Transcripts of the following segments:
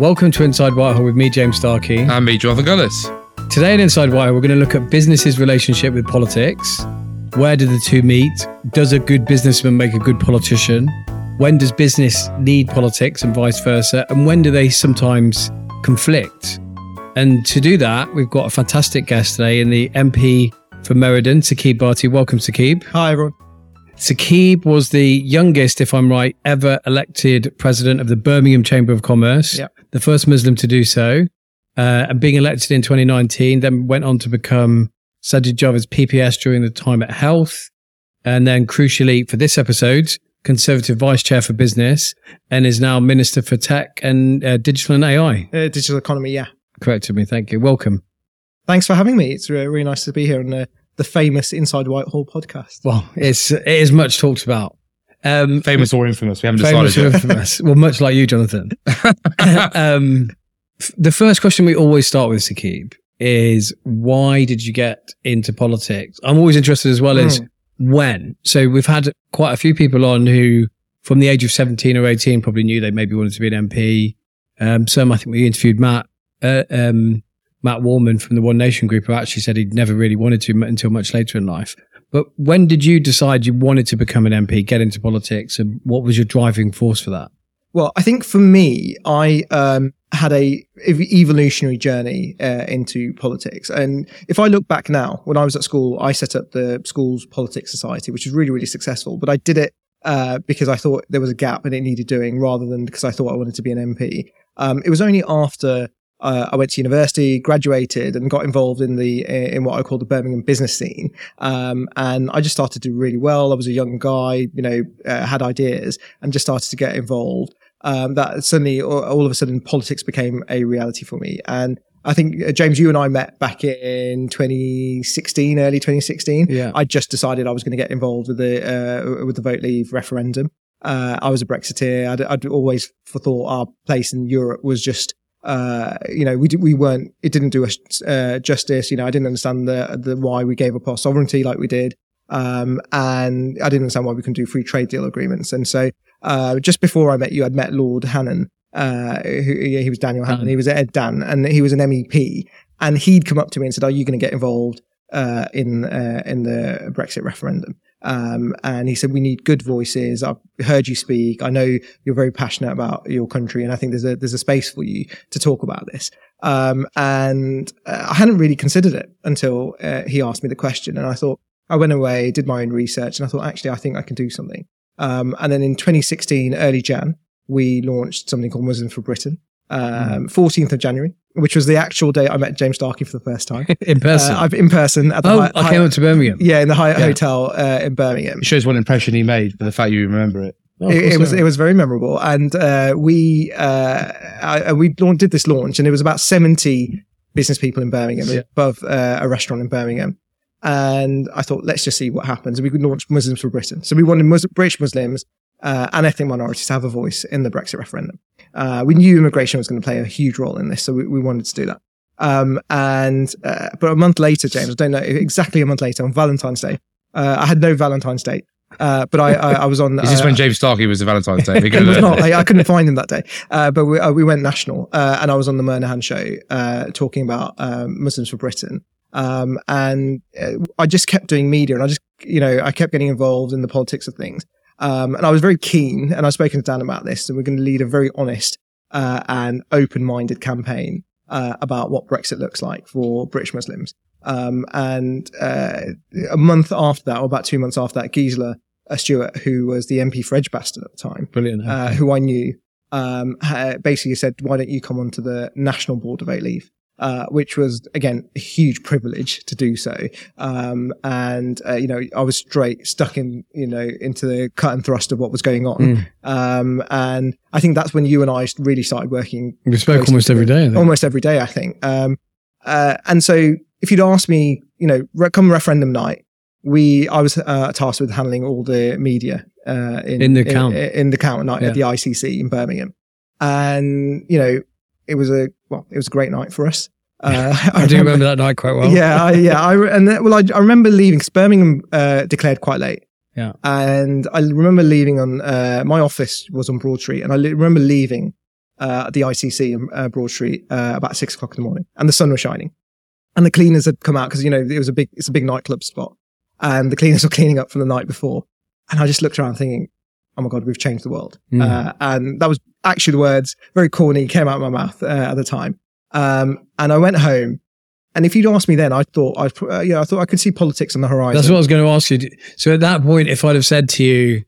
Welcome to Inside Whitehall with me, James Starkey. And me, Jonathan Gullis. Today at Inside Whitehall, we're going to look at business's relationship with politics. Where do the two meet? Does a good businessman make a good politician? When does business need politics and vice versa? And when do they sometimes conflict? And to do that, we've got a fantastic guest today in the MP for Meriden, Saqib Bhatti. Welcome, Saqib. Hi, everyone. Saqib was the youngest, if I'm right, ever elected president of the Birmingham Chamber of Commerce, Yep. The first Muslim to do so. Uh, and being elected in 2019, then went on to become Sajid Javid's PPS during the time at Health. And then, crucially, for this episode, Conservative Vice Chair for Business, and is now Minister for Tech and uh, Digital and AI. Uh, digital economy, yeah. Corrected me. Thank you. Welcome. Thanks for having me. It's really, really nice to be here on the, the famous Inside Whitehall podcast. Well, it's it is much talked about. Um, Famous or infamous, we haven't famous decided Famous or infamous. well, much like you, Jonathan. um, f- the first question we always start with, Saqib, is why did you get into politics? I'm always interested as well as when. So we've had quite a few people on who, from the age of 17 or 18, probably knew they maybe wanted to be an MP. Um, some, I think we interviewed Matt, uh, um, Matt Warman from the One Nation group, who actually said he'd never really wanted to until much later in life. But when did you decide you wanted to become an MP, get into politics, and what was your driving force for that? Well, I think for me, I um, had a ev- evolutionary journey uh, into politics. And if I look back now, when I was at school, I set up the school's politics society, which was really, really successful. But I did it uh, because I thought there was a gap and it needed doing, rather than because I thought I wanted to be an MP. Um, it was only after uh, I went to university, graduated, and got involved in the in what I call the Birmingham business scene. Um, and I just started to do really well. I was a young guy, you know, uh, had ideas, and just started to get involved. Um, that suddenly, all, all of a sudden, politics became a reality for me. And I think uh, James, you and I met back in 2016, early 2016. Yeah. I just decided I was going to get involved with the uh, with the vote leave referendum. Uh, I was a Brexiteer. I'd, I'd always thought our place in Europe was just, uh, you know, we did, we weren't. It didn't do us uh, justice. You know, I didn't understand the the why we gave up our sovereignty like we did, um, and I didn't understand why we couldn't do free trade deal agreements. And so, uh, just before I met you, I'd met Lord Hannan. Uh, who, yeah, he was Daniel Hannan. Hannan. He was Ed Dan, and he was an MEP. And he'd come up to me and said, "Are you going to get involved uh, in uh, in the Brexit referendum?" Um, and he said, "We need good voices. I've heard you speak. I know you're very passionate about your country, and I think there's a there's a space for you to talk about this." Um, and uh, I hadn't really considered it until uh, he asked me the question, and I thought I went away, did my own research, and I thought actually I think I can do something. Um, and then in 2016, early Jan, we launched something called Muslims for Britain. Um, 14th of January, which was the actual day I met James Starkey for the first time. in person. Uh, I've in person at the oh, Hyatt- I came up to Birmingham. yeah, in the Hyatt Yeah. Hotel uh, in Birmingham. It shows what impression he made for the fact you remember it. Oh, It, it was I it was very memorable, and uh, we uh, I, we did this launch, and it was about seventy business people in Birmingham Yeah. above uh, a restaurant in Birmingham, and I thought let's just see what happens. And we could launch Muslims for Britain, so we wanted Mus- British Muslims uh, and ethnic minorities to have a voice in the Brexit referendum. Uh, we knew immigration was going to play a huge role in this, so we, we wanted to do that. Um, and uh, but a month later, James, I don't know exactly a month later on Valentine's Day. Uh, I had no Valentine's Day, uh, but I, I, I was on. Is this uh, when James Starkey was the Valentine's Day? it was not. I, I couldn't find him that day. Uh, but we, uh, we went national, uh, and I was on the Murnahan show uh, talking about um, Muslims for Britain. Um, and uh, I just kept doing media, and I just, you know, I kept getting involved in the politics of things. Um, and I was very keen, and I've spoken to Dan about this, and we're going to lead a very honest uh, and open-minded campaign uh, about what Brexit looks like for British Muslims. Um, and uh, a month after that, or about two months after that, Gisela uh, Stuart, who was the MP for Edgbaston at the time, Brilliant. uh, who I knew, um, basically said, "Why don't you come onto the national board of vote leave?" Uh, which was again a huge privilege to do so. Um, and uh, you know, I was straight stuck in you know into the cut and thrust of what was going on. Mm. Um, and I think that's when you and I really started working we spoke almost every day. Almost every day, I think. Um, uh, and so if you'd asked me, you know, come referendum night, we, I was uh, tasked with handling all the media uh, in, In the count. in, in the count night Yeah. at the ICC in Birmingham, and you know, it was a well, it was a great night for us. Uh, I do remember that night quite well. yeah, I, yeah. I re- and then, well, I, I remember leaving because Birmingham uh, declared quite late. Yeah. and I remember leaving on uh, my office was on Broad Street, and I li- remember leaving uh, the ICC in uh, Broad Street uh, about six o'clock in the morning, and the sun was shining, and the cleaners had come out because you know it was a big it's a big nightclub spot, and the cleaners were cleaning up from the night before, and I just looked around thinking, oh my god, we've changed the world, Mm. uh, and that was actually the words, very corny, came out of my mouth uh, at the time, um, and I went home. And if you'd asked me then, I thought I, uh, yeah, I thought I could see politics on the horizon. That's what I was going to ask you. So at that point, if I'd have said to you,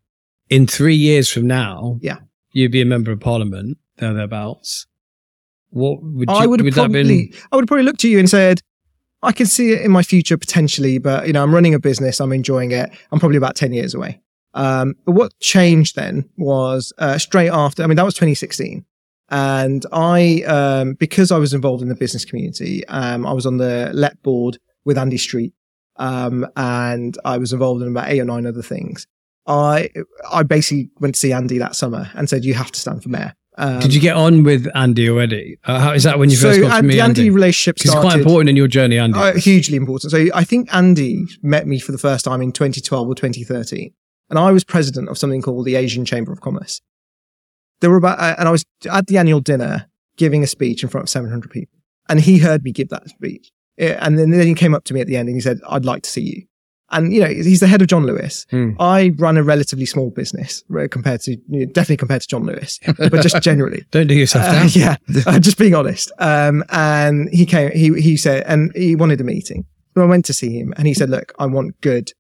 in three years from now, Yeah. you'd be a member of parliament, there thereabouts. What would you, I would have that been? probably, I would probably looked at you and said, I can see it in my future potentially, but you know, I'm running a business, I'm enjoying it. I'm probably about 10 years away. Um, but what changed then was, uh, straight after, I mean, that was 2016. And I, um, because I was involved in the business community, um, I was on the LEP board with Andy Street. Um, and I was involved in about eight or nine other things. I, I basically went to see Andy that summer and said, you have to stand for mayor. Um, Did you get on with Andy already? Uh, how, is that when you first so got to meet the Andy Andy? relationship Because it's started. quite important in your journey, Andy. Uh, hugely important. So I think Andy met me for the first time in 2012 or 2013, and I was president of something called the Asian Chamber of Commerce. There were about, uh, and I was at the annual dinner giving a speech in front of 700 people, and he heard me give that speech, Uh, and then, then he came up to me at the end and he said, "I'd like to see you." And you know, he's the head of John Lewis. Hmm. I run a relatively small business uh, compared to, you know, definitely compared to John Lewis, but just generally. Don't do yourself Uh, down. yeah, uh, just being honest. Um, and he came, he, he said, and he wanted a meeting. So I went to see him and he said, look, I want good,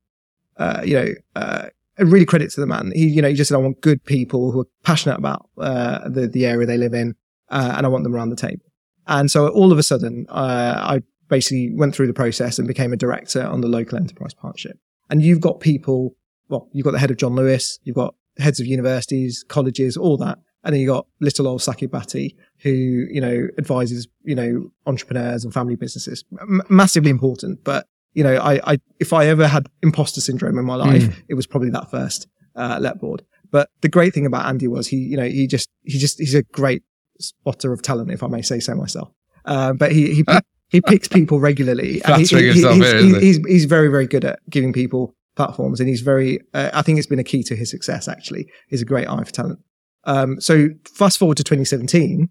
uh, you know, uh, and really credit to the man. He, you know, he just said, I want good people who are passionate about, uh, the, the area they live in, uh, and I want them around the table. And so all of a sudden, uh, I basically went through the process and became a director on the local enterprise partnership. And you've got people, well, you've got the head of John Lewis, you've got heads of universities, colleges, all that. And then you've got little old Saqib Bhatti, who, you know, advises, you know, entrepreneurs and family businesses. M- massively important. But, you know, I, I, if I ever had imposter syndrome in my life, it was probably that first, uh, LEP board. But the great thing about Andy was he, you know, he just, he just, he's a great spotter of talent, if I may say so myself. Uh, but he, he, he picks people regularly. and he- he- he's, here, he's, isn't he? he's, he's very, very good at giving people platforms and he's very, uh, I think it's been a key to his success actually. He's a great eye for talent. Um, so fast forward to 2017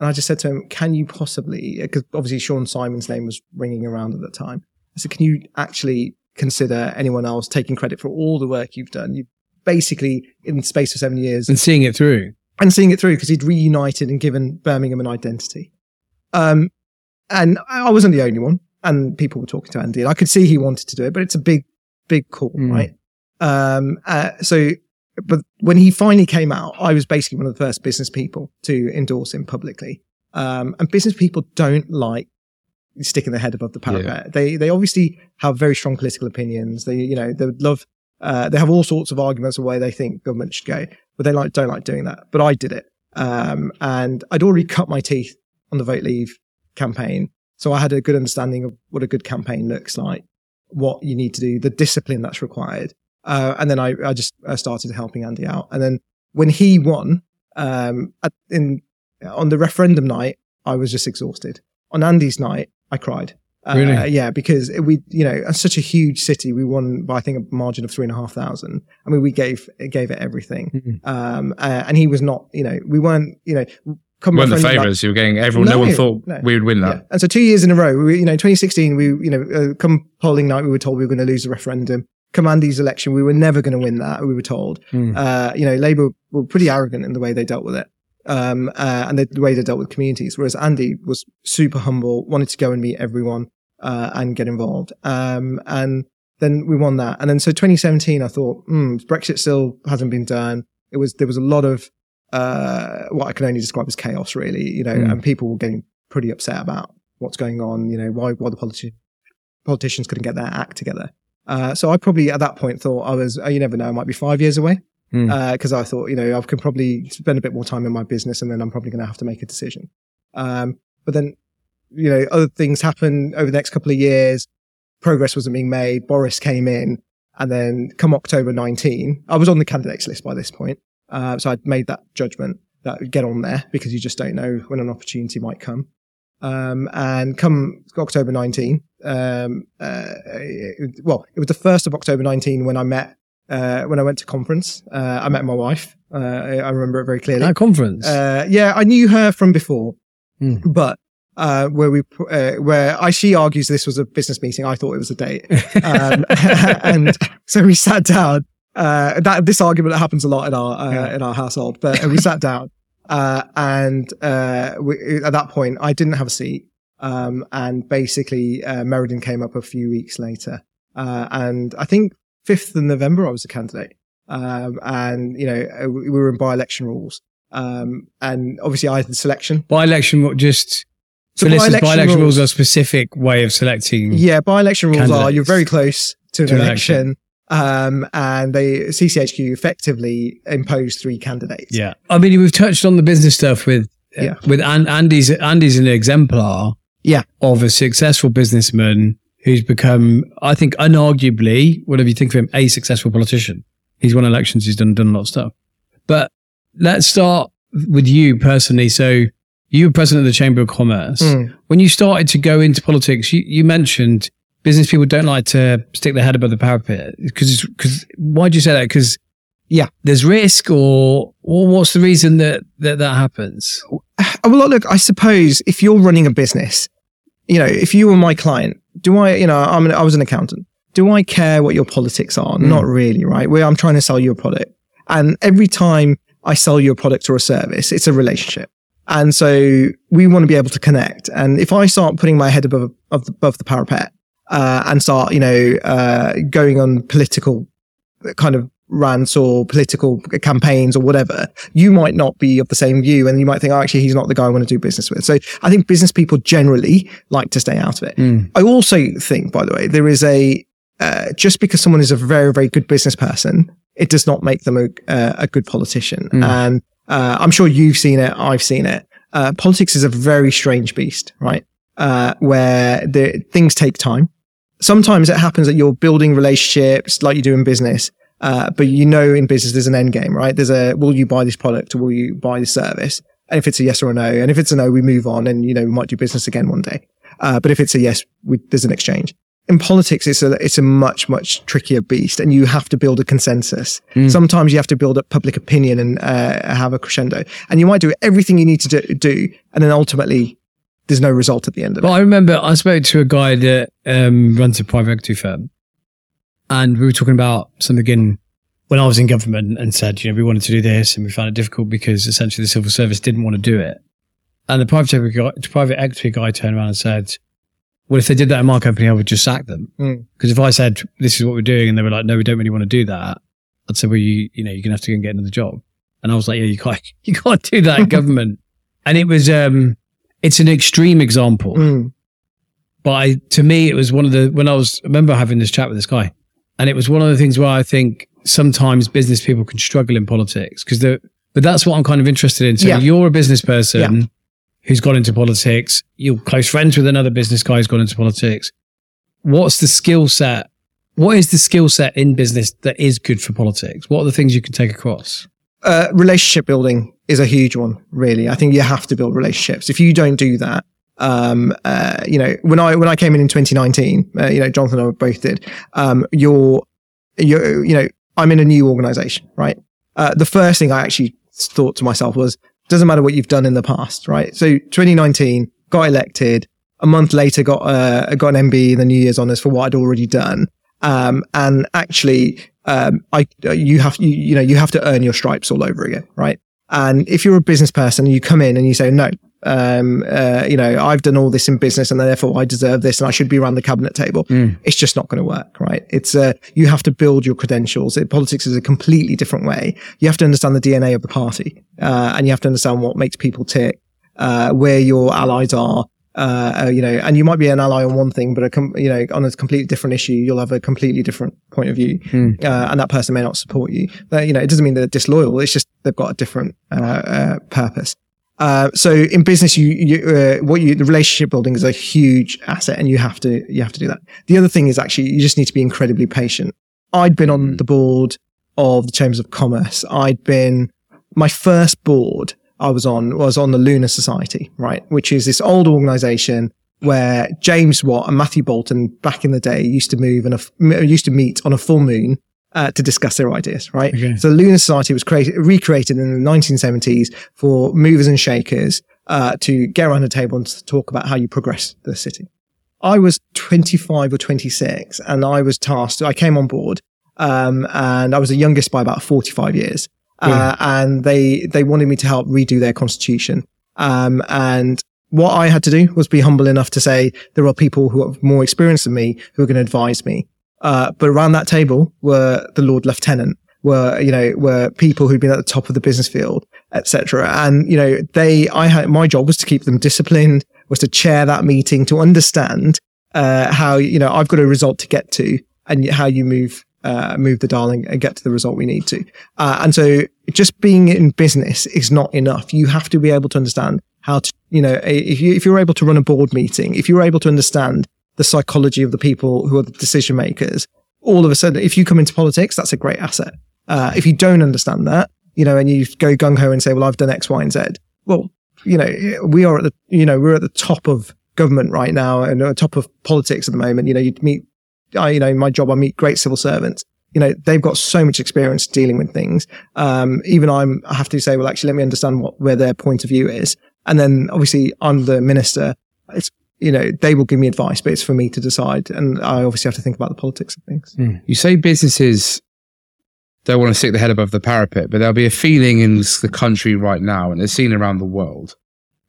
and I just said to him, can you possibly, because obviously Siôn Simon's name was ringing around at the time. I said, can you actually consider anyone else taking credit for all the work you've done? You basically, in the space of seven years, And seeing it through. and seeing it through because he'd reunited and given Birmingham an identity. Um, and I I wasn't the only one, and people were talking to Andy, and I could see he wanted to do it, but it's a big, big call, Mm. right? Um, uh, so, but when he finally came out, I was basically one of the first business people to endorse him publicly. Um, and business people don't like sticking their head above the parapet. They they obviously have very strong political opinions. They you know they would love. Uh, they have all sorts of arguments of where they think government should go, but they like don't like doing that. But I did it, um, and I'd already cut my teeth on the vote leave campaign, so I had a good understanding of what a good campaign looks like, what you need to do, the discipline that's required, uh, and then I I just uh, started helping Andy out, and then when he won, um, at, in on the referendum night, I was just exhausted. On Andy's night, I cried. Uh, Really? yeah, because we, you know, such a huge city. We won by I think a margin of three and a half thousand. I mean, we gave gave it everything. Mhm. Um, uh, and he was not, you know, we weren't, you know, come weren't the favourites. You were getting everyone. No, No, one thought no. we would win yeah. that. And so two years in a row, we, you know, 2016, we, you know, uh, come polling night, we were told we were going to lose the referendum. Come Andy's election, we were never going to win that. We were told. Hmm. Uh, you know, Labour were pretty arrogant in the way they dealt with it. Um, uh, and the, the way they dealt with communities. Whereas Andy was super humble, wanted to go and meet everyone, uh, and get involved. Um, and then we won that. And then so 2017, I thought, hmm, Brexit still hasn't been done. It was, there was a lot of, uh, what I can only describe as chaos, really, you know, Mm. and people were getting pretty upset about what's going on, you know, why, why the politi- politicians couldn't get their act together. Uh, so I probably at that point thought I was, oh, you never know, I might be five years away. Mm. Because I thought, you know, I can probably spend a bit more time in my business and then I'm probably going to have to make a decision. Um, but then, you know, other things happened over the next couple of years. Progress wasn't being made. Boris came in. And then come October 19, I was on the candidates list by this point. Uh, so I'd made that judgment that I'd get on there because you just don't know when an opportunity might come. Um, and come October 19, um, uh, it- well, it was the first of October 19 when I met uh, when I went to conference. Uh, I met my wife. Uh, I, I remember it very clearly. At conference. Uh, yeah, I knew her from before, Hmm. but uh, where we uh, where I she argues this was a business meeting. I thought it was a date, um, and so we sat down. Uh, that this argument happens a lot in our uh, Yeah. in our household, but we sat down, uh, and uh, we, at that point, I didn't have a seat, um, and basically, uh, Meriden came up a few weeks later, uh, and I think fifth of November, I was a candidate, um, and you know uh, we were in by-election rules, um, and obviously I had the selection. by election, what just So by-election by election rules rules- are a specific way of selecting. Yeah, by-election rules are you're very close to an To an election, um, and they CCHQ effectively imposed three candidates. Yeah. I mean, we've touched on the business stuff with uh, Yeah. with An- Andy's. Andy's an exemplar. Yeah. Of a successful businessman who's become, I think, unarguably, whatever you think of him, a successful politician. He's won elections. He's done done a lot of stuff. But let's start with you personally. So you were president of the Chamber of Commerce. Mm. When you started to go into politics, you, you mentioned business people don't like to stick their head above the parapet. Because, because why do you say that? Because Yeah. there's risk, or or what's the reason that that, that happens? Oh, Well, look, I suppose if you're running a business, you know, if you were my client, do I, you know, I'm an, I was an accountant. Do I care what your politics are? Mm. Not really, right? Where I'm trying to sell you a product. And every time I sell you a product or a service, it's a relationship. And so we want to be able to connect. And if I start putting my head above, above, the, above the parapet, uh, and start, you know, uh, going on political kind of rants or political campaigns or whatever, you might not be of the same view and you might think, oh, actually, he's not the guy I want to do business with. So I think business people generally like to stay out of it. Mm. I also think, by the way, there is a, uh, just because someone is a very, very good business person, it does not make them a, uh, a good politician. Mm. And uh, I'm sure you've seen it. I've seen it. Uh, politics is a very strange beast, right? Uh, where the things take time. Sometimes it happens that you're building relationships like you do in business. Uh, but you know, in business, there's an end game, right? There's a, will you buy this product or will you buy this service? And if it's a yes or a no, and if it's a no, we move on and, you know, we might do business again one day. Uh, but if it's a yes, we, there's an exchange. In politics, it's a, it's a much, much trickier beast and you have to build a consensus. Mm. Sometimes you have to build up public opinion and, uh, have a crescendo and you might do everything you need to do, do and then ultimately there's no result at the end of But it. Well, I remember I spoke to a guy that um, runs a private equity firm, and we were talking about something in when I was in government and said, you know, we wanted to do this, and we found it difficult because essentially the civil service didn't want to do it. And the private equity guy, private equity guy turned around and said, "Well, if they did that in my company, I would just sack them. Mm. Because if I said this is what we're doing, and they were like, no, we don't really want to do that, I'd say, well, you, you know, you're gonna have to go and get another job. And I was like, yeah, you can't, you can't do that in government. And it was, um, it's an extreme example. Mm. But I, to me, it was one of the, when I was, I remember having this chat with this guy, and it was one of the things where I think sometimes business people can struggle in politics because they're, but that's what I'm kind of interested in. So Yeah. you're a business person who's got into politics. You're close friends with another business guy who's got into politics. What's the skill set? What is the skill set in business that is good for politics? What are the things you can take across? uh, relationship building is a huge one, really. I think you have to build relationships. If you don't do that, um, uh, you know, when I when I came in in 2019, uh, you know, Jonathan and I both did. Um, you're, you're, you know, I'm in a new organization, right? Uh, the first thing I actually thought to myself was, doesn't matter what you've done in the past, right? So 2019, got elected. A month later, got uh, got an MBE in the New Year's honors for what I'd already done. Um, and actually, um, I, uh, you have, you, you know, you have to earn your stripes all over again, right? And if you're a business person, you come in and you say, no, um, uh, you know, I've done all this in business and therefore I deserve this and I should be around the cabinet table. Mm. It's just not going to work, right? It's, uh, you have to build your credentials. It, politics is a completely different way. You have to understand the DNA of the party, uh, and you have to understand what makes people tick, uh, where your allies are, uh, uh, you know, and you might be an ally on one thing, but a com- you know, on a completely different issue, you'll have a completely different point of view, uh, and that person may not support you. But, you know, it doesn't mean they're disloyal. It's just they've got a different uh, uh, purpose. Uh, so in business, you, you uh, what you the relationship building is a huge asset, and you have to you have to do that. The other thing is actually you just need to be incredibly patient. I'd been on the board of the Chambers of Commerce. I'd been my first board I was on was on the Lunar Society, right, which is this old organization where James Watt and Matthew Boulton back in the day used to move and used to meet on a full moon uh, to discuss their ideas, right? Okay. So the Lunar Society was created, recreated in the 1970s for movers and shakers uh, to get around a table and to talk about how you progress the city. I was 25 or 26 and I was tasked, I came on board um, and I was the youngest by about 45 years. Uh, and they, they wanted me to help redo their constitution. Um, and what I had to do was be humble enough to say there are people who are more experienced than me who are going to advise me. Uh, but around that table were the Lord Lieutenant, were you know were people who'd been at the top of the business field, etc. And you know they, I had my job was to keep them disciplined, was to chair that meeting to understand uh, how you know I've got a result to get to and how you move uh, move the dial and, get to the result we need to. Uh, and so just being in business is not enough. You have to be able to understand how to, you know, if you, if you're able to run a board meeting, if you're able to understand the psychology of the people who are the decision makers, all of a sudden, if you come into politics, that's a great asset. Uh, if you don't understand that, you know, and you go gung ho and say, well, I've done X, Y, and Z. Well, you know, we are at the, you know, we're at the top of government right now and at the top of politics at the moment. You know, you meet, I, you know, in my job, I meet great civil servants. You know, they've got so much experience dealing with things. Um, even I'm, I have to say, well, actually, let me understand what, where their point of view is. And then obviously I'm the minister. It's, you know, they will give me advice, but it's for me to decide. And I obviously have to think about the politics of things. You say businesses don't want to stick their head above the parapet, but there'll be a feeling in the country right now, and it's seen around the world,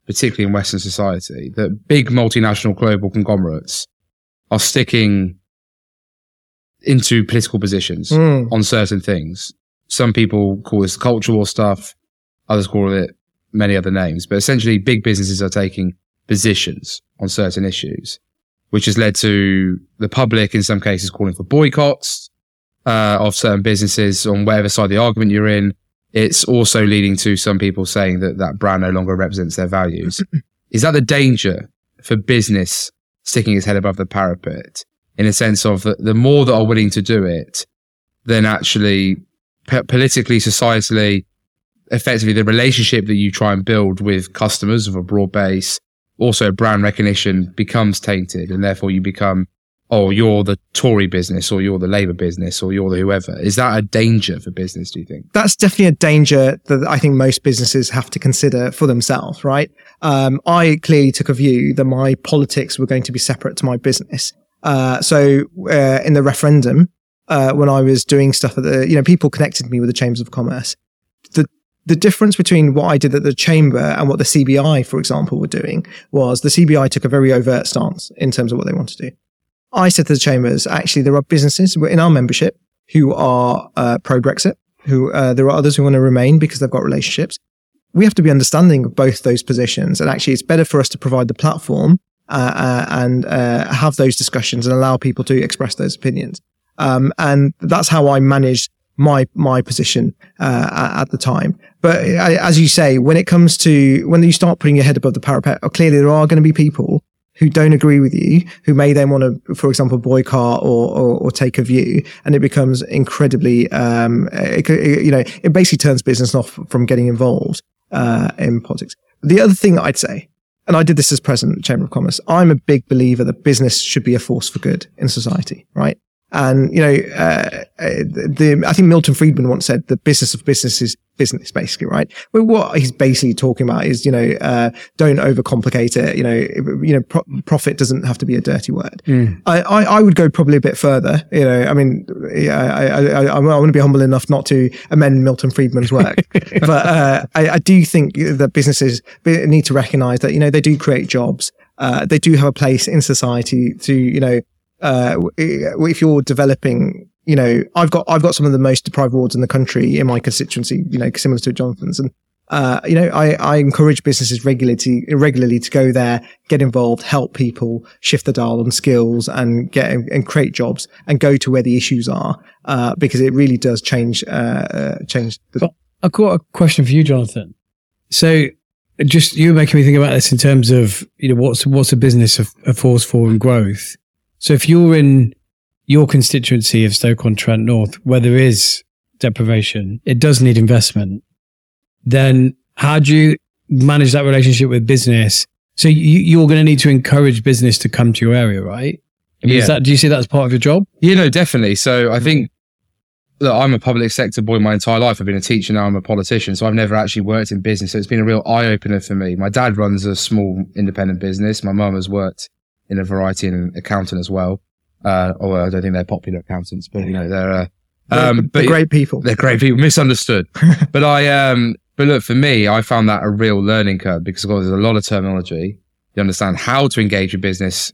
particularly in Western society, that big multinational global conglomerates are sticking into political positions Mm. on certain things. Some people call this cultural stuff, others call it many other names, but essentially big businesses are taking positions on certain issues, which has led to the public in some cases calling for boycotts uh, of certain businesses on whatever side of the argument you're in. It's also leading to some people saying that that brand no longer represents their values. Is that the danger for business sticking its head above the parapet in a sense of that the more that are willing to do it, then actually p- politically, societally, effectively the relationship that you try and build with customers of a broad base, also brand recognition becomes tainted and therefore you become, oh, you're the Tory business or you're the Labour business or you're the whoever. Is that a danger for business, do you think? that's definitely a danger that I think most businesses have to consider for themselves, right? Um, I clearly took a view that my politics were going to be separate to my business. Uh, so uh, in the referendum, uh, when I was doing stuff at the, you know, people connected me with the chambers of commerce. The difference between what I did at the chamber and what the CBI, for example, were doing was the CBI took a very overt stance in terms of what they want to do. I said to the chambers, actually, there are businesses in our membership who are uh, pro Brexit who uh, there are others who want to remain because they've got relationships. We have to be understanding of both those positions, and actually, it's better for us to provide the platform uh, uh, and uh, have those discussions and allow people to express those opinions. Um, and that's how I managed my my position uh, at, the time. But as you say, when it comes to when you start putting your head above the parapet, uh, clearly there are going to be people who don't agree with you, who may then want to, for example, boycott or, or, or take a view, and it becomes incredibly, um, it, it- you know, it basically turns business off from getting involved uh, in politics. The other thing I'd say, and I did this as president of the Chamber of Commerce, I'm a big believer that business should be a force for good in society, right? And you know, uh, uh, the I think Milton Friedman once said the business of business is business, basically, right? But what he's basically talking about is, you know, uh, don't overcomplicate it. You know, you know, pro- profit doesn't have to be a dirty word. I, I, I would go probably a bit further. You know, I mean, yeah, I, I, I, I want to be humble enough not to amend Milton Friedman's work, but uh, I, I do think that businesses need to recognise that you know they do create jobs. Uh, they do have a place in society to you know uh, if you're developing, you know, I've got I've got some of the most deprived wards in the country in my constituency, you know, similar to Jonathan's, and uh, you know, I, I encourage businesses regularly to, regularly to go there, get involved, help people shift the dial on skills, and get and create jobs, and go to where the issues are, uh, because it really does change uh, uh, change the. I've got a question for you, Jonathan. So, just you were making me think about this in terms of you know what's what's a business of a force for and growth. So, if you're in your constituency of Stoke-on-Trent North, where there is deprivation, it does need investment. Then, how do you manage that relationship with business? So, you, you're going to need to encourage business to come to your area, right? I mean, is Yeah. that, do you see that as part of your job? Yeah, no, definitely. So I think mm-hmm. look, I'm a public sector boy my entire life. I've been a teacher now. I'm a politician, so I've never actually worked in business. So it's been a real eye opener for me. My dad runs a small independent business. My mum has worked in a variety and accountant as well. Uh, although I don't think they're popular accountants, but you know they're. Uh, um, They're but great people. they're great people, misunderstood. but I, um, but look, for me, I found that a real learning curve because of course there's a lot of terminology. You understand how to engage a business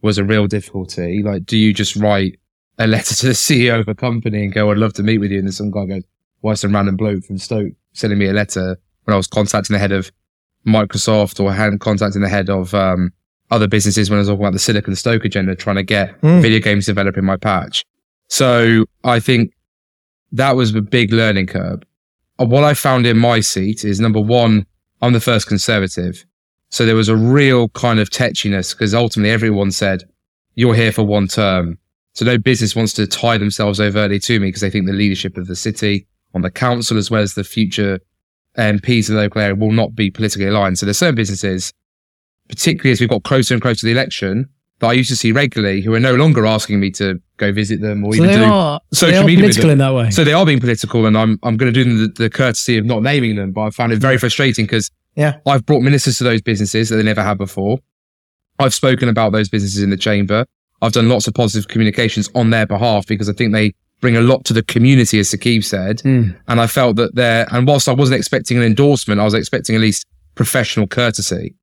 was a real difficulty. Like, do you just write a letter to the CEO of a company and go, I'd love to meet with you. And then some guy goes, why some random bloke from Stoke sending me a letter when I was contacting the head of Microsoft or had contacting the head of, um, other businesses when I was talking about the Silicon Stoke agenda, trying to get Mm. video games developed in my patch. So I think that was a big learning curve. Uh, What I found in my seat is number one, I'm the first conservative. So there was a real kind of tetchiness because ultimately everyone said, you're here for one term. So no business wants to tie themselves overtly to me because they think the leadership of the city on the council as well as the future MPs of the local area will not be politically aligned. So there's certain businesses, particularly as we've got closer and closer to the election, that I used to see regularly who are no longer asking me to go visit them or So even they do are, social are media political in that way. so they are being political, and I'm I'm going to do them the, the courtesy of not naming them. But I found it very frustrating because Yeah. I've brought ministers to those businesses that they never had before. I've spoken about those businesses in the chamber. I've done lots of positive communications on their behalf because I think they bring a lot to the community, as Saqib said. Mm. And I felt that there, and whilst I wasn't expecting an endorsement, I was expecting at least professional courtesy.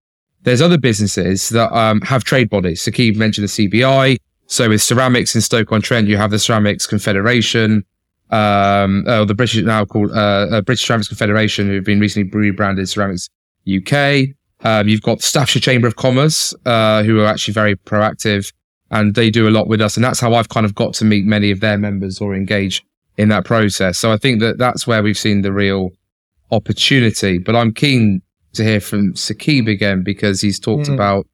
There's other businesses that um, have trade bodies. Saqib mentioned the CBI. So with ceramics in Stoke-on-Trent, you have the Ceramics Confederation, um, uh, the British now called uh, uh, British Ceramics Confederation, who've been recently rebranded Ceramics UK. Um, you've got Staffordshire Chamber of Commerce, uh, who are actually very proactive, and they do a lot with us. And that's how I've kind of got to meet many of their members or engage in that process. So I think that that's where we've seen the real opportunity. But I'm keen to hear from Saqib again because he's talked Mm. about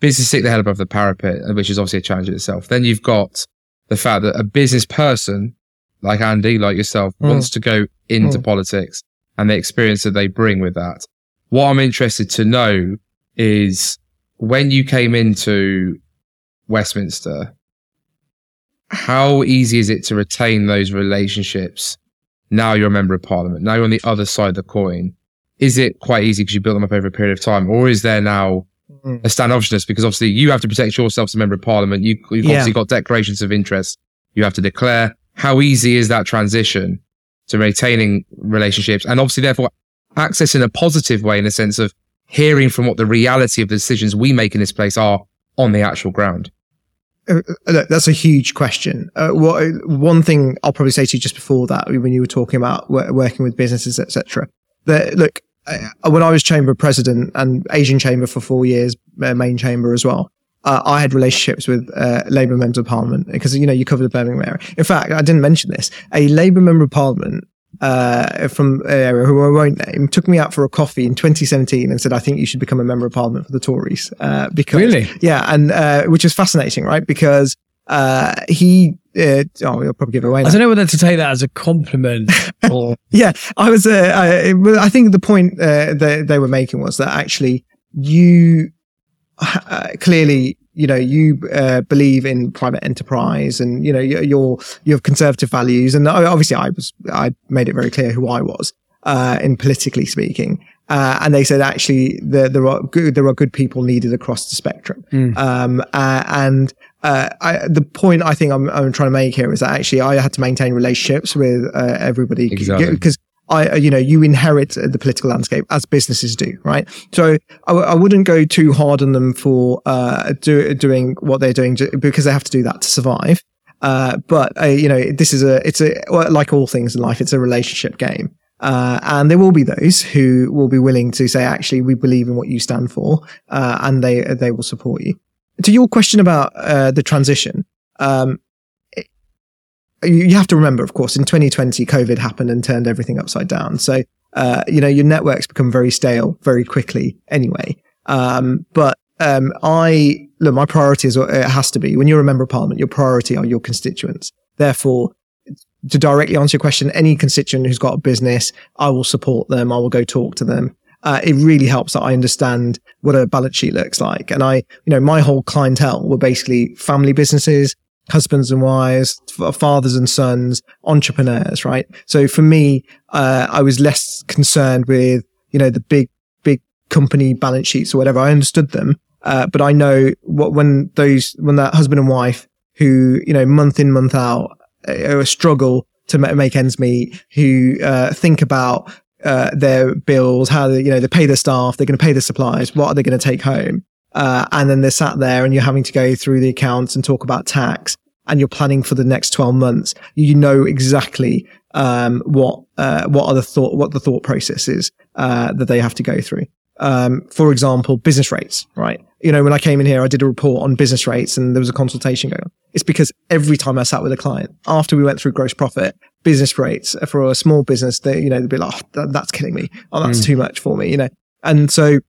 business stick the head above the parapet, which is obviously a challenge in itself. Then you've got the fact that a business person like Andy, like yourself, Mm. wants to go into Mm. politics and the experience that they bring with that. What I'm interested to know is when you came into Westminster, how easy is it to retain those relationships? Now you're a member of parliament. Now you're on the other side of the coin. Is it quite easy because you built them up over a period of time, or is there now Mm. a standoffishness? Because obviously you have to protect yourself as a member of parliament. You, you've Yeah. obviously got declarations of interest you have to declare. How easy is that transition to maintaining relationships and obviously therefore access in a positive way in the sense of hearing from what the reality of the decisions we make in this place are on the actual ground? Uh, look, that's a huge question. Uh, what one thing I'll probably say to you just before that, when you were talking about wo- working with businesses, etc. That look, uh, when I was chamber president and Asian chamber for four years, uh, main chamber as well. Uh, I had relationships with uh, Labour members of Parliament because you know you cover the Birmingham area. In fact, I didn't mention this. A Labour member of Parliament uh, from an area who I won't name took me out for a coffee in 2017 and said, "I think you should become a member of Parliament for the Tories." Uh, because Really? yeah, and uh, which is fascinating, right? Because uh, he, uh, oh, he'll probably give away. I don't know whether to take that as a compliment or Yeah, I was. Uh, I, I think the point uh, they, they were making was that actually you uh, clearly, you know, you uh, believe in private enterprise, and you know, you- you're you have conservative values, and obviously, I was I made it very clear who I was uh, in politically speaking. Uh, and they said actually there, there are good there are good people needed across the spectrum. Mm. Um, uh, and uh, I, the point I think I'm, I'm trying to make here is that actually I had to maintain relationships with uh, everybody Exactly. because I, uh, you know, you inherit the political landscape as businesses do, right? So I, wouldn't go too hard on them for uh, do, doing what they're doing because they have to do that to survive. Uh, but uh, you know, this is a, it's a like all things in life, it's a relationship game. Uh, and there will be those who will be willing to say, actually, we believe in what you stand for, uh, and they they will support you. To your question about uh, the transition, um, you have to remember, of course, in 2020, COVID happened and turned everything upside down. So, uh, you know, your networks become very stale very quickly anyway. Um, but um, I look, my priority is it has to be when you're a member of parliament, your priority are your constituents. Therefore, to directly answer your question, any constituent who's got a business, I will support them. I will go talk to them. Uh, it really helps that I understand what a balance sheet looks like. And I, you know, my whole clientele were basically family businesses, husbands and wives, fathers and sons, entrepreneurs, right? So for me, uh, I was less concerned with, you know, the big, big company balance sheets or whatever. I understood them. Uh, but I know what, when those, when that husband and wife who, you know, month in, month out, uh, struggle to make ends meet, who, uh, think about, uh, their bills, how they, you know, they pay their staff, they're going to pay their supplies, what are they going to take home? Uh, and then they're sat there and you're having to go through the accounts and talk about tax and you're planning for the next 12 months. You know exactly, um, what, uh, what are the thought, what the thought process is, uh, that they have to go through. Um, for example, business rates, right? You know, when I came in here, I did a report on business rates and there was a consultation going on. It's because every time I sat with a client, after we went through gross profit, business rates for a small business, they, you know, they'd be like, oh, that's killing me. Oh, that's mm. too much for me, you know? And so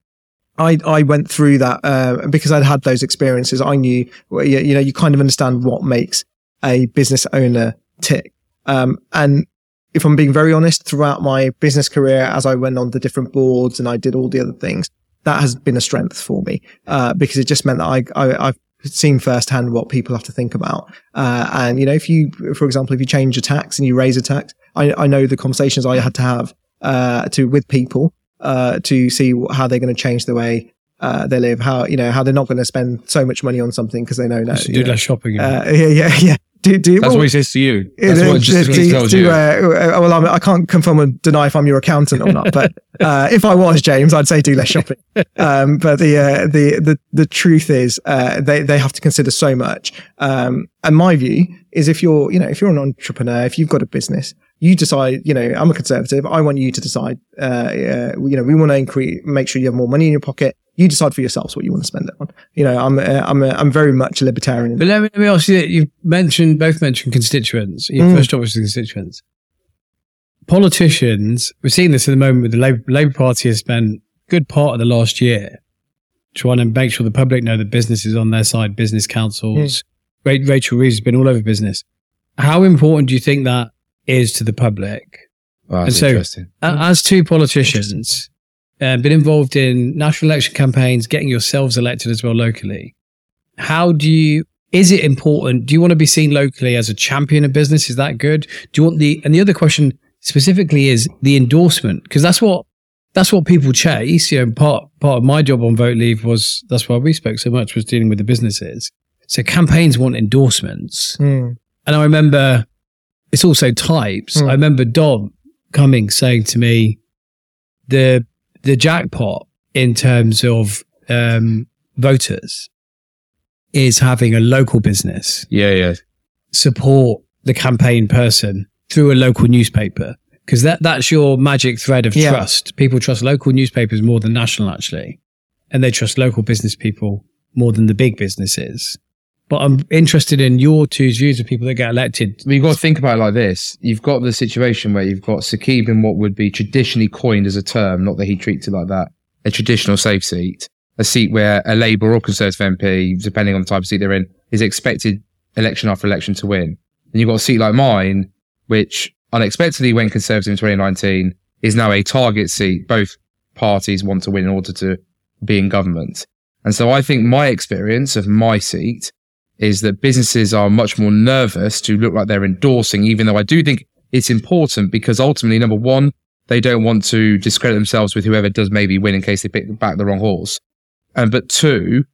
I, I went through that uh, because I'd had those experiences. I knew, you, you know, you kind of understand what makes a business owner tick. Um, and if I'm being very honest, throughout my business career, as I went on the different boards and I did all the other things, that has been a strength for me uh, because it just meant that I, I, have seen firsthand what people have to think about. Uh, and you know, if you, for example, if you change a tax and you raise a tax, I, I know the conversations I had to have uh, to with people uh, to see how they're going to change the way uh, they live, how you know how they're not going to spend so much money on something because they know no, do less shopping. Uh, yeah, yeah, yeah. Do, do, That's well, what he says to you. That's what just do, do, you. Uh, uh, well, I'm, I can not confirm or deny if I'm your accountant or not, but uh, if I was James, I'd say do less shopping. Um, but the, uh, the the the truth is, uh, they they have to consider so much. Um, and my view is, if you're you know if you're an entrepreneur, if you've got a business, you decide, you know, I'm a conservative. I want you to decide, uh, uh, you know, we want to increase, make sure you have more money in your pocket. You decide for yourselves what you want to spend it on. You know, I'm, uh, I'm, uh, I'm very much a libertarian. But let me, let me ask you, you mentioned, both mentioned constituents. Your mm. first job was constituents. Politicians, we're seeing this at the moment with the Labour, Labour Party has spent good part of the last year trying to make sure the public know that business is on their side, business councils. Mm. Rachel Reeves has been all over business. How important do you think that is to the public. Wow, and so, as two politicians, uh, been involved in national election campaigns, getting yourselves elected as well locally. How do you? Is it important? Do you want to be seen locally as a champion of business? Is that good? Do you want the? And the other question specifically is the endorsement because that's what that's what people chase. You know, part part of my job on Vote Leave was that's why we spoke so much was dealing with the businesses. So campaigns want endorsements, mm. and I remember it's also types. Mm. I remember Dom coming saying to me, the the jackpot in terms of um, voters is having a local business. Yeah, yeah. Support the campaign person through a local newspaper because that that's your magic thread of yeah. trust. People trust local newspapers more than national, actually, and they trust local business people more than the big businesses. But I'm interested in your two views of people that get elected. Well, you've got to think about it like this. You've got the situation where you've got Saqib in what would be traditionally coined as a term, not that he treats it like that, a traditional safe seat, a seat where a Labour or Conservative MP, depending on the type of seat they're in, is expected election after election to win. And you've got a seat like mine, which unexpectedly went Conservative in 2019, is now a target seat. Both parties want to win in order to be in government. And so I think my experience of my seat is that businesses are much more nervous to look like they're endorsing, even though I do think it's important because ultimately, number one, they don't want to discredit themselves with whoever does maybe win in case they pick back the wrong horse. And but two,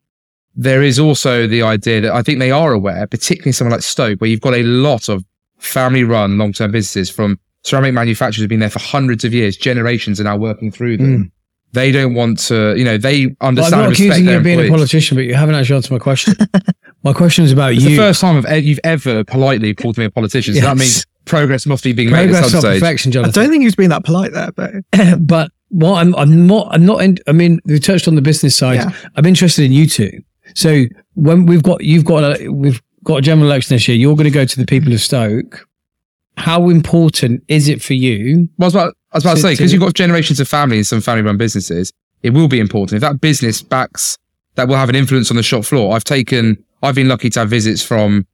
there is also the idea that I think they are aware, particularly someone like Stoke, where you've got a lot of family run long term businesses from ceramic manufacturers have been there for hundreds of years, generations are now working through them. Mm. They don't want to, you know, they understand. Well, I'm not accusing you of being a politician, but you haven't actually answered my question. My question is about it's you. the first time you've ever politely called me a politician. So yes. that means progress must be being progress made at some stage. perfection, Jonathan. I don't think he's been that polite there, but but what I'm I'm not I'm not. In, I mean, we touched on the business side. Yeah. I'm interested in you two. So when we've got you've got a, we've got a general election this year, you're going to go to the people of Stoke. How important is it for you? Well, I was about, I was about to, to say because you've got generations of family and some family-run businesses. It will be important if that business backs that will have an influence on the shop floor. I've taken I've been lucky to have visits from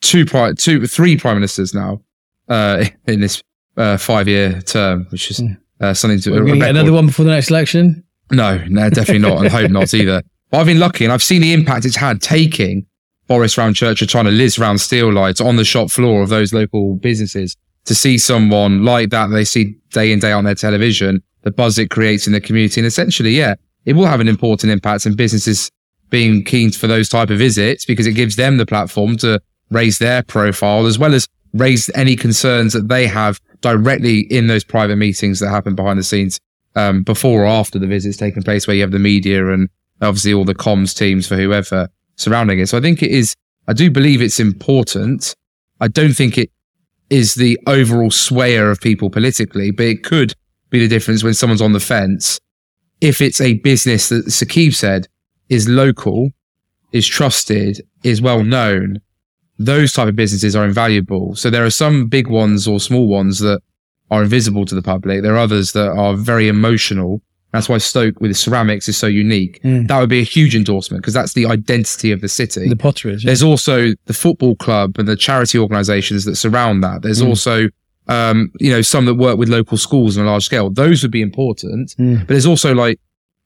two, pri- two, three prime ministers now uh, in this uh, five-year term, which is hmm. uh, something to. Well, get another one before the next election? No, no, definitely not, and hope not either. But I've been lucky, and I've seen the impact it's had taking Boris round Church or trying to Liz round Steelite on the shop floor of those local businesses to see someone like that they see day in, day out on their television, the buzz it creates in the community. And essentially, yeah, it will have an important impact in businesses being keen for those type of visits because it gives them the platform to raise their profile as well as raise any concerns that they have directly in those private meetings that happen behind the scenes um, before or after the visits taking place where you have the media and obviously all the comms teams for whoever surrounding it. So I think it is, I do believe it's important. I don't think it is the overall swayer of people politically, but it could be the difference when someone's on the fence. If it's a business that Saqib said is local, is trusted, is well known, those type of businesses are invaluable. So there are some big ones or small ones that are invisible to the public. There are others that are very emotional. That's why Stoke with ceramics is so unique. Mm. That would be a huge endorsement because that's the identity of the city. The potteries. yeah. There's also the football club and the charity organisations that surround that. There's Mm. also, um, you know, some that work with local schools on a large scale. Those would be important. Mm. But there's also like,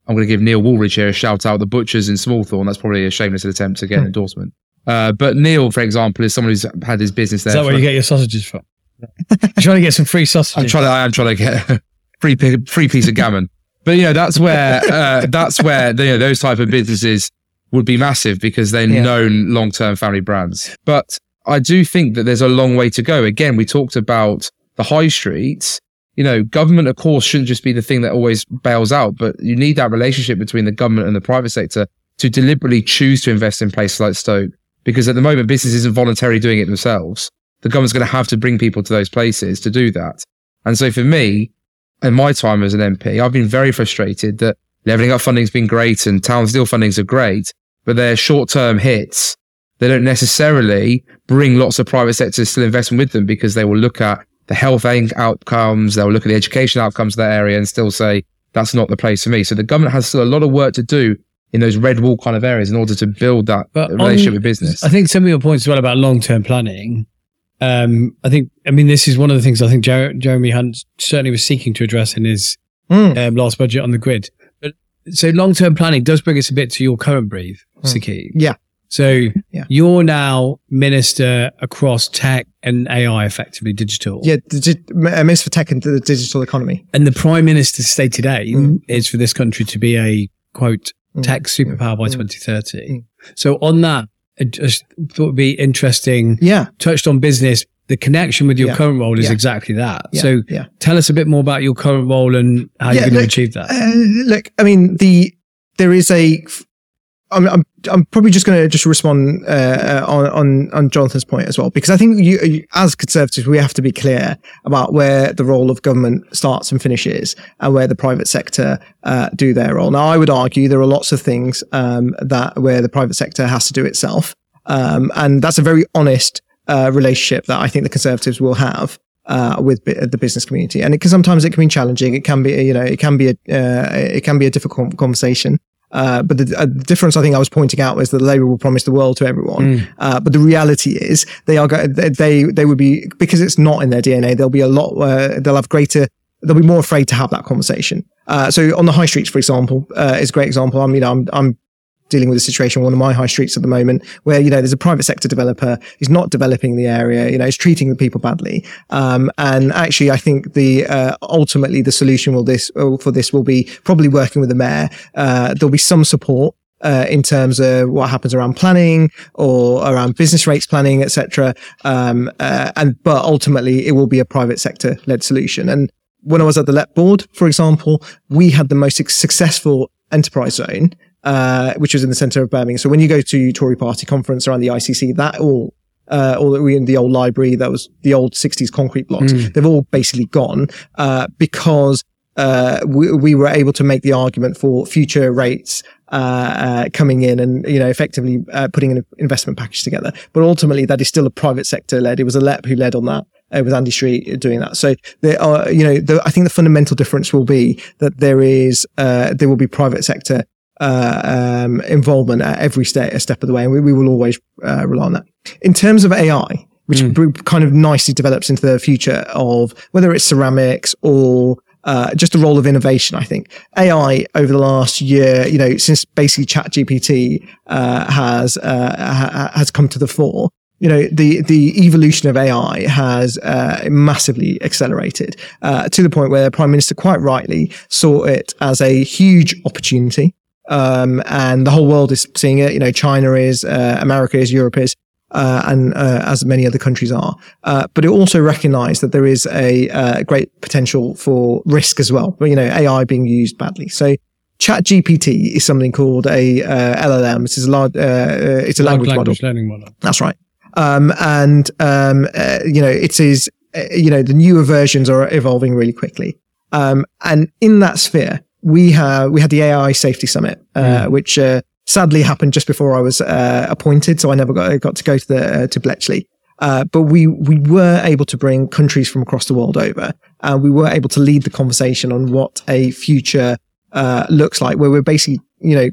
I'm going to give Neil Woolridge here a shout out. The butchers in Smallthorne. That's probably a shameless attempt to get an endorsement. Uh, but Neil, for example, is someone who's had his business there. Is that where you get your sausages from? Trying to get some free sausages. I'm trying to, I am trying to get free, free piece of gammon. But you know, that's where, uh, that's where, you know, those type of businesses would be massive because they're Yeah. known long-term family brands. But I do think that there's a long way to go. Again, we talked about the high streets. You know, government, of course, shouldn't just be the thing that always bails out, but you need that relationship between the government and the private sector to deliberately choose to invest in places like Stoke. Because at the moment, business isn't voluntarily doing it themselves. The government's going to have to bring people to those places to do that. And so for me, in my time as an MP, I've been very frustrated that levelling up funding's been great and town deal fundings are great, but they're short term hits. They don't necessarily bring lots of private sector still investment with them because they will look at the health outcomes, they'll look at the education outcomes of that area and still say that's not the place for me. So the government has still a lot of work to do in those red wall kind of areas in order to build that But relationship on- with business. I think some of your points as well about long term planning. Um, I think, I mean, this is one of the things I think Jer- Jeremy Hunt certainly was seeking to address in his Mm. um, last budget on the grid. But so long term planning does bring us a bit to your current brief, Saki. Yeah. So Yeah. you're now minister across tech and AI, effectively digital. Yeah, digi- Minister for Tech and the Digital Economy. And the prime minister's stated aim Mm. is for this country to be a quote Mm. tech superpower by Mm. 2030. Mm. So on that, I just thought it'd be interesting. Yeah, Touched on business. The connection with your Yeah. current role is Yeah. exactly that. So yeah. tell us a bit more about your current role and how you're going to achieve that. Uh, look, I mean, the there is a. I'm I'm, I'm probably just going to just respond uh, uh, on on on Jonathan's point as well because I think you, you as conservatives we have to be clear about where the role of government starts and finishes and where the private sector uh, do their role. Now, I would argue there are lots of things um, that where the private sector has to do itself, um, and that's a very honest uh, relationship that I think the conservatives will have uh, with bi- the business community, and because sometimes it can be challenging. It can be, you know, it can be a, uh, it can be a difficult conversation. Uh, but the, uh, difference I think I was pointing out was that Labour will promise the world to everyone, Mm. uh, but the reality is they are go- they they they would be because it's not in their DNA. There'll be a lot. Uh, they'll have greater. They'll be more afraid to have that conversation. Uh, so on the high streets, for example, uh, is a great example. I mean, I'm I'm dealing with a situation on one of my high streets at the moment where you know there's a private sector developer who's not developing the area you know is treating the people badly um, and actually i think the uh, ultimately the solution will this uh, for this will be probably working with the mayor uh, there'll be some support uh, in terms of what happens around planning or around business rates planning, etc. Um, uh, and but ultimately, it will be a private sector led solution. And when I was at the LEP board, for example, we had the most successful enterprise zone, uh, which was in the centre of Birmingham. So when you go to Tory Party conference around the ICC, that all. Uh, all that we in the old library, that was the old 60s concrete blocks. Mm. They've all basically gone, uh, because, uh, we, we were able to make the argument for future rates, uh, uh, coming in and, you know, effectively, uh, putting an investment package together. But ultimately, that is still a private sector led. It was a LEP who led on that. Uh, with Andy Street doing that. So there are, you know, the, I think the fundamental difference will be that there is, uh, there will be private sector, uh, um, involvement at every step, step of the way. And we, we will always, uh, rely on that. In terms of AI, which Mm. kind of nicely develops into the future of whether it's ceramics or, uh, just the role of innovation. I think AI over the last year, you know, since basically ChatGPT uh, has uh, ha- has come to the fore, you know, the the evolution of AI has uh, massively accelerated uh, to the point where the Prime Minister quite rightly saw it as a huge opportunity. Um, and the whole world is seeing it. You know, China is, uh, America is, Europe is, uh, and uh, as many other countries are. Uh, but it also recognised that there is a uh, great potential for risk as well. You know, AI being used badly. So. Chat GPT is something called a uh, LLM. It's a large, it's a language, language model. learning model. That's right. Um, and um, you know, it is. you know, the newer versions are evolving really quickly. Um, and in that sphere, we have we had the AI Safety Summit, uh, Mm. which uh, sadly happened just before I was uh, appointed, so I never got got to go to the uh, to Bletchley. Uh, but we we were able to bring countries from across the world over, and we were able to lead the conversation on what a future uh, looks like, where we're basically you know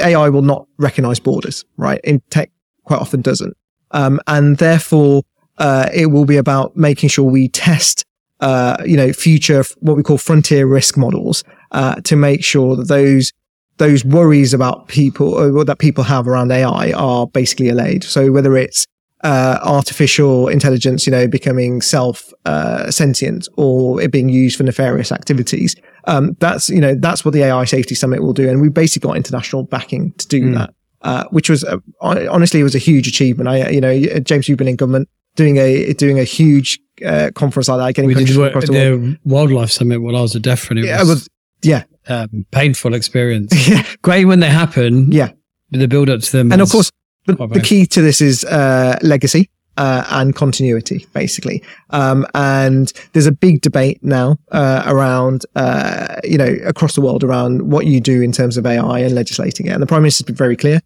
AI will not recognize borders, right? In tech, quite often doesn't, um, and therefore uh, it will be about making sure we test. Uh, you know, future what we call frontier risk models uh, to make sure that those those worries about people or that people have around AI are basically allayed. So whether it's uh, artificial intelligence, you know, becoming self uh, sentient or it being used for nefarious activities, um, that's you know that's what the AI Safety Summit will do, and we basically got international backing to do Mm. that, uh, which was uh, honestly it was a huge achievement. I you know James, you've been in government doing a doing a huge uh, conference like that, getting We did work across at the world. the wildlife summit when I was at DEFRA. Yeah, was yeah um, painful experience. yeah Great when they happen. Yeah. The build up to them. and of course the, the key to this is uh, legacy uh, and continuity basically um, and there's a big debate now uh, around uh, you know across the world around what you do in terms of ai and legislating it and the prime minister's been very clear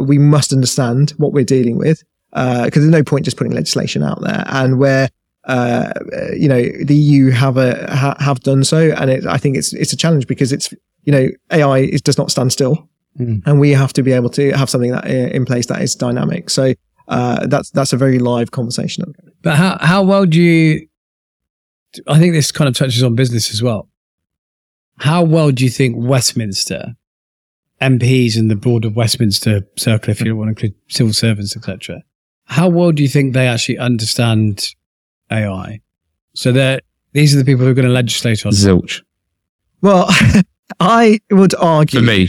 we must understand what we're dealing with because there's no point just putting legislation out there and where uh, you know the EU have a ha, have done so, and it, I think it's it's a challenge because it's you know AI is, does not stand still, Mm. and we have to be able to have something that uh, in place that is dynamic. So uh, that's that's a very live conversation. But how how well do you? I think this kind of touches on business as well. How well do you think Westminster MPs and the board of Westminster Circle, if you want to include civil servants, etc., how well do you think they actually understand AI? So that these are the people who are going to legislate on. Zilch. Well, I would argue For me,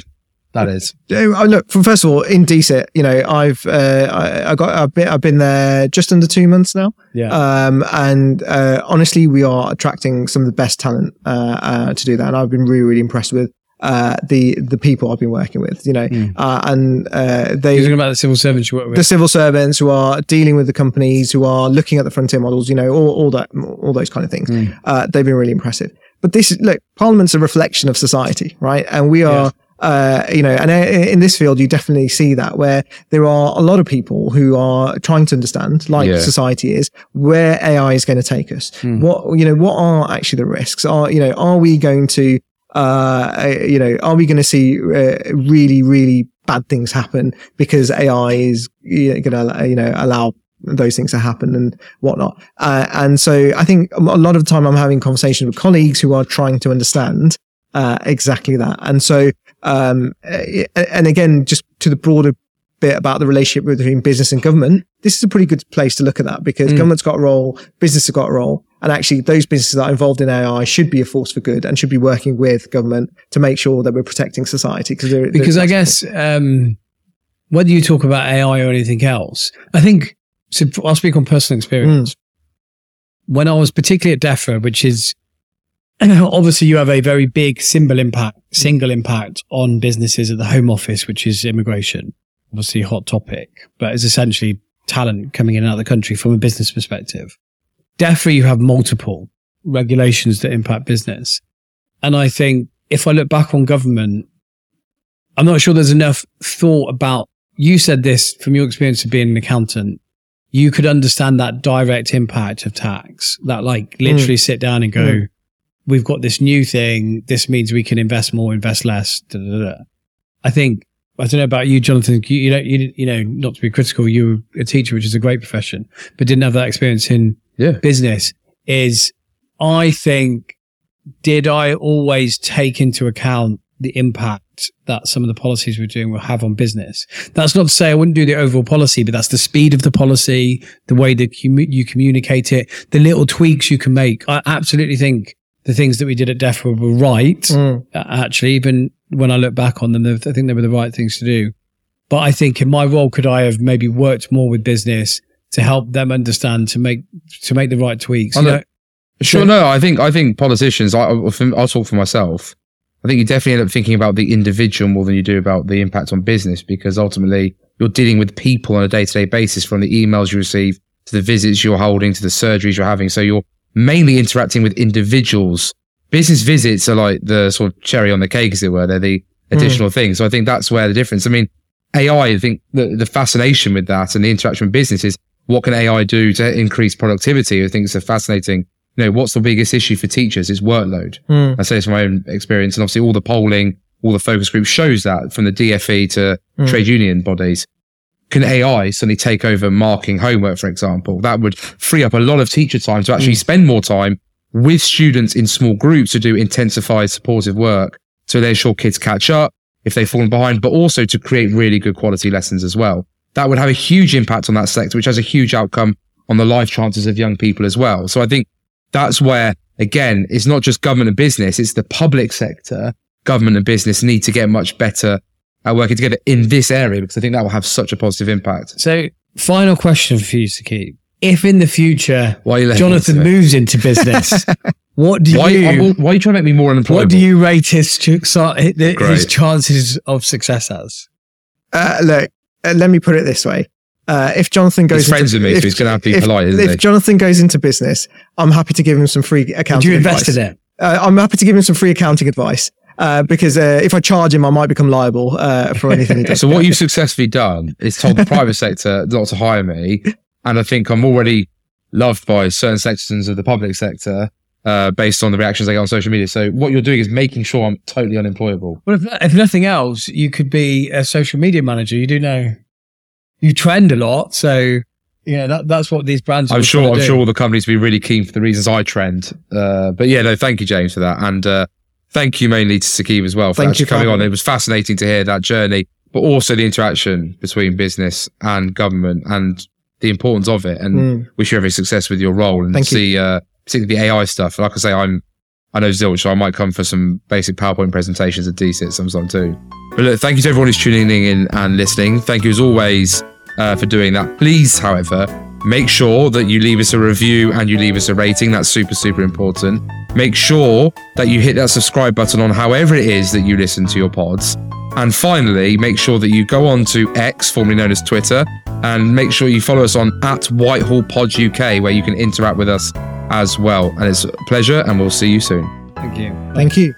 that is. Uh, look, from first of all, in DSIT, you know, I've uh, I, I got I've been, I've been there just under two months now. Yeah. Um, and uh, honestly, we are attracting some of the best talent uh, uh, to do that, and I've been really really impressed with uh, the the people I've been working with. You know, Mm. uh, and uh, You're they talking about the civil servants you work with. the civil servants who are dealing with the companies, who are looking at the frontier models, you know, all, all that, all those kind of things. Mm. Uh, they've been really impressive. But this is, look, Parliament's a reflection of society, right? And we are, uh, you know, and uh, in this field, you definitely see that where there are a lot of people who are trying to understand, like Yeah. society is, where AI is going to take us. Mm. What, you know, what are actually the risks? Are, you know, are we going to, uh, you know, are we going to see uh, really, really bad things happen because AI is going to, you know, allow those things to happen and whatnot. Uh, and so I think a lot of the time I'm having conversations with colleagues who are trying to understand uh, exactly that. And so, um, and again, just to the broader bit about the relationship between business and government, this is a pretty good place to look at that because Mm. government's got a role, business has got a role. And actually, those businesses that are involved in AI should be a force for good and should be working with government to make sure that we're protecting society. Because they're, because they're- I guess um, whether you talk about AI or anything else, I think so I'll speak on personal experience. When I was particularly at DEFRA, which is obviously you have a very big single impact, single impact on businesses at the Home Office, which is immigration, obviously a hot topic, but it's essentially talent coming in and out of the country from a business perspective. DEFRA, you have multiple regulations that impact business. And I think if I look back on government, I'm not sure there's enough thought about. You said this from your experience of being an accountant. You could understand that direct impact of tax. That like literally sit down and go, Mm. "We've got this new thing. This means we can invest more, invest less." Da, da, da. I think I don't know about you, Jonathan. You, you know, you, you know, not to be critical. You were a teacher, which is a great profession, but didn't have that experience in Yeah. business. Is I think did I always take into account the impact that some of the policies we're doing will have on business? That's not to say I wouldn't do the overall policy, but that's the speed of the policy, the way that you communicate it, the little tweaks you can make. I absolutely think the things that we did at DEFRA were right. Mm. Actually, even when I look back on them, I think they were the right things to do. But I think in my role, could I have maybe worked more with business to help them understand to make to make the right tweaks? You know, sure, no, I think I think politicians. I, I'll talk for myself. I think you definitely end up thinking about the individual more than you do about the impact on business because ultimately you're dealing with people on a day to day basis from the emails you receive to the visits you're holding to the surgeries you're having. So you're mainly interacting with individuals. Business visits are like the sort of cherry on the cake, as it were. They're the additional mm. thing. So I think that's where the difference. I mean, AI, I think the, the fascination with that and the interaction with business is what can AI do to increase productivity? I think it's a fascinating, you know, what's the biggest issue for teachers is workload. Mm. I say this from my own experience and obviously all the polling, all the focus groups shows that from the DFE to mm. trade union bodies. Can AI suddenly take over marking homework, for example? That would free up a lot of teacher time to actually mm. spend more time with students in small groups to do intensified supportive work. So they ensure kids catch up if they've fallen behind, but also to create really good quality lessons as well. That would have a huge impact on that sector, which has a huge outcome on the life chances of young people as well. So I think that's where, again, it's not just government and business, it's the public sector, government and business need to get much better at working together in this area because I think that will have such a positive impact. So, final question for you, keep: If in the future Jonathan moves into business, what do why, you? Why are you trying to make me more unemployable? What do you rate his his chances of success as? Uh, look, uh, let me put it this way. Uh, if Jonathan goes, he's friends into, with me, if, so he's going to have to be if, polite, isn't if he? Jonathan goes into business, I'm happy to give him some free accounting. Would you invest advice. in it? Uh, I'm happy to give him some free accounting advice. Uh, because uh, if I charge him, I might become liable uh, for anything he does. so what you've successfully done is told the private sector not to hire me, and I think I'm already loved by certain sections of the public sector uh, based on the reactions I get on social media. So what you're doing is making sure I'm totally unemployable. Well, if, if nothing else, you could be a social media manager. You do know you trend a lot, so yeah, that, that's what these brands. I'm sure. I'm do. sure all the companies will be really keen for the reasons I trend. Uh, but yeah, no, thank you, James, for that, and uh, thank you mainly to Saqib as well for thank actually coming on. It was fascinating to hear that journey, but also the interaction between business and government and the importance of it. And mm. wish you every success with your role and thank see, uh, particularly the AI stuff. Like I say, I'm I know Zilch, so I might come for some basic PowerPoint presentations at DSIT sometime too. But look, thank you to everyone who's tuning in and listening. Thank you as always uh, for doing that. Please, however, make sure that you leave us a review and you leave us a rating. That's super, super important. Make sure that you hit that subscribe button on however it is that you listen to your pods. And finally, make sure that you go on to X, formerly known as Twitter, and make sure you follow us on at Whitehall Pods UK, where you can interact with us as well. And it's a pleasure, and we'll see you soon. Thank you. Thank you.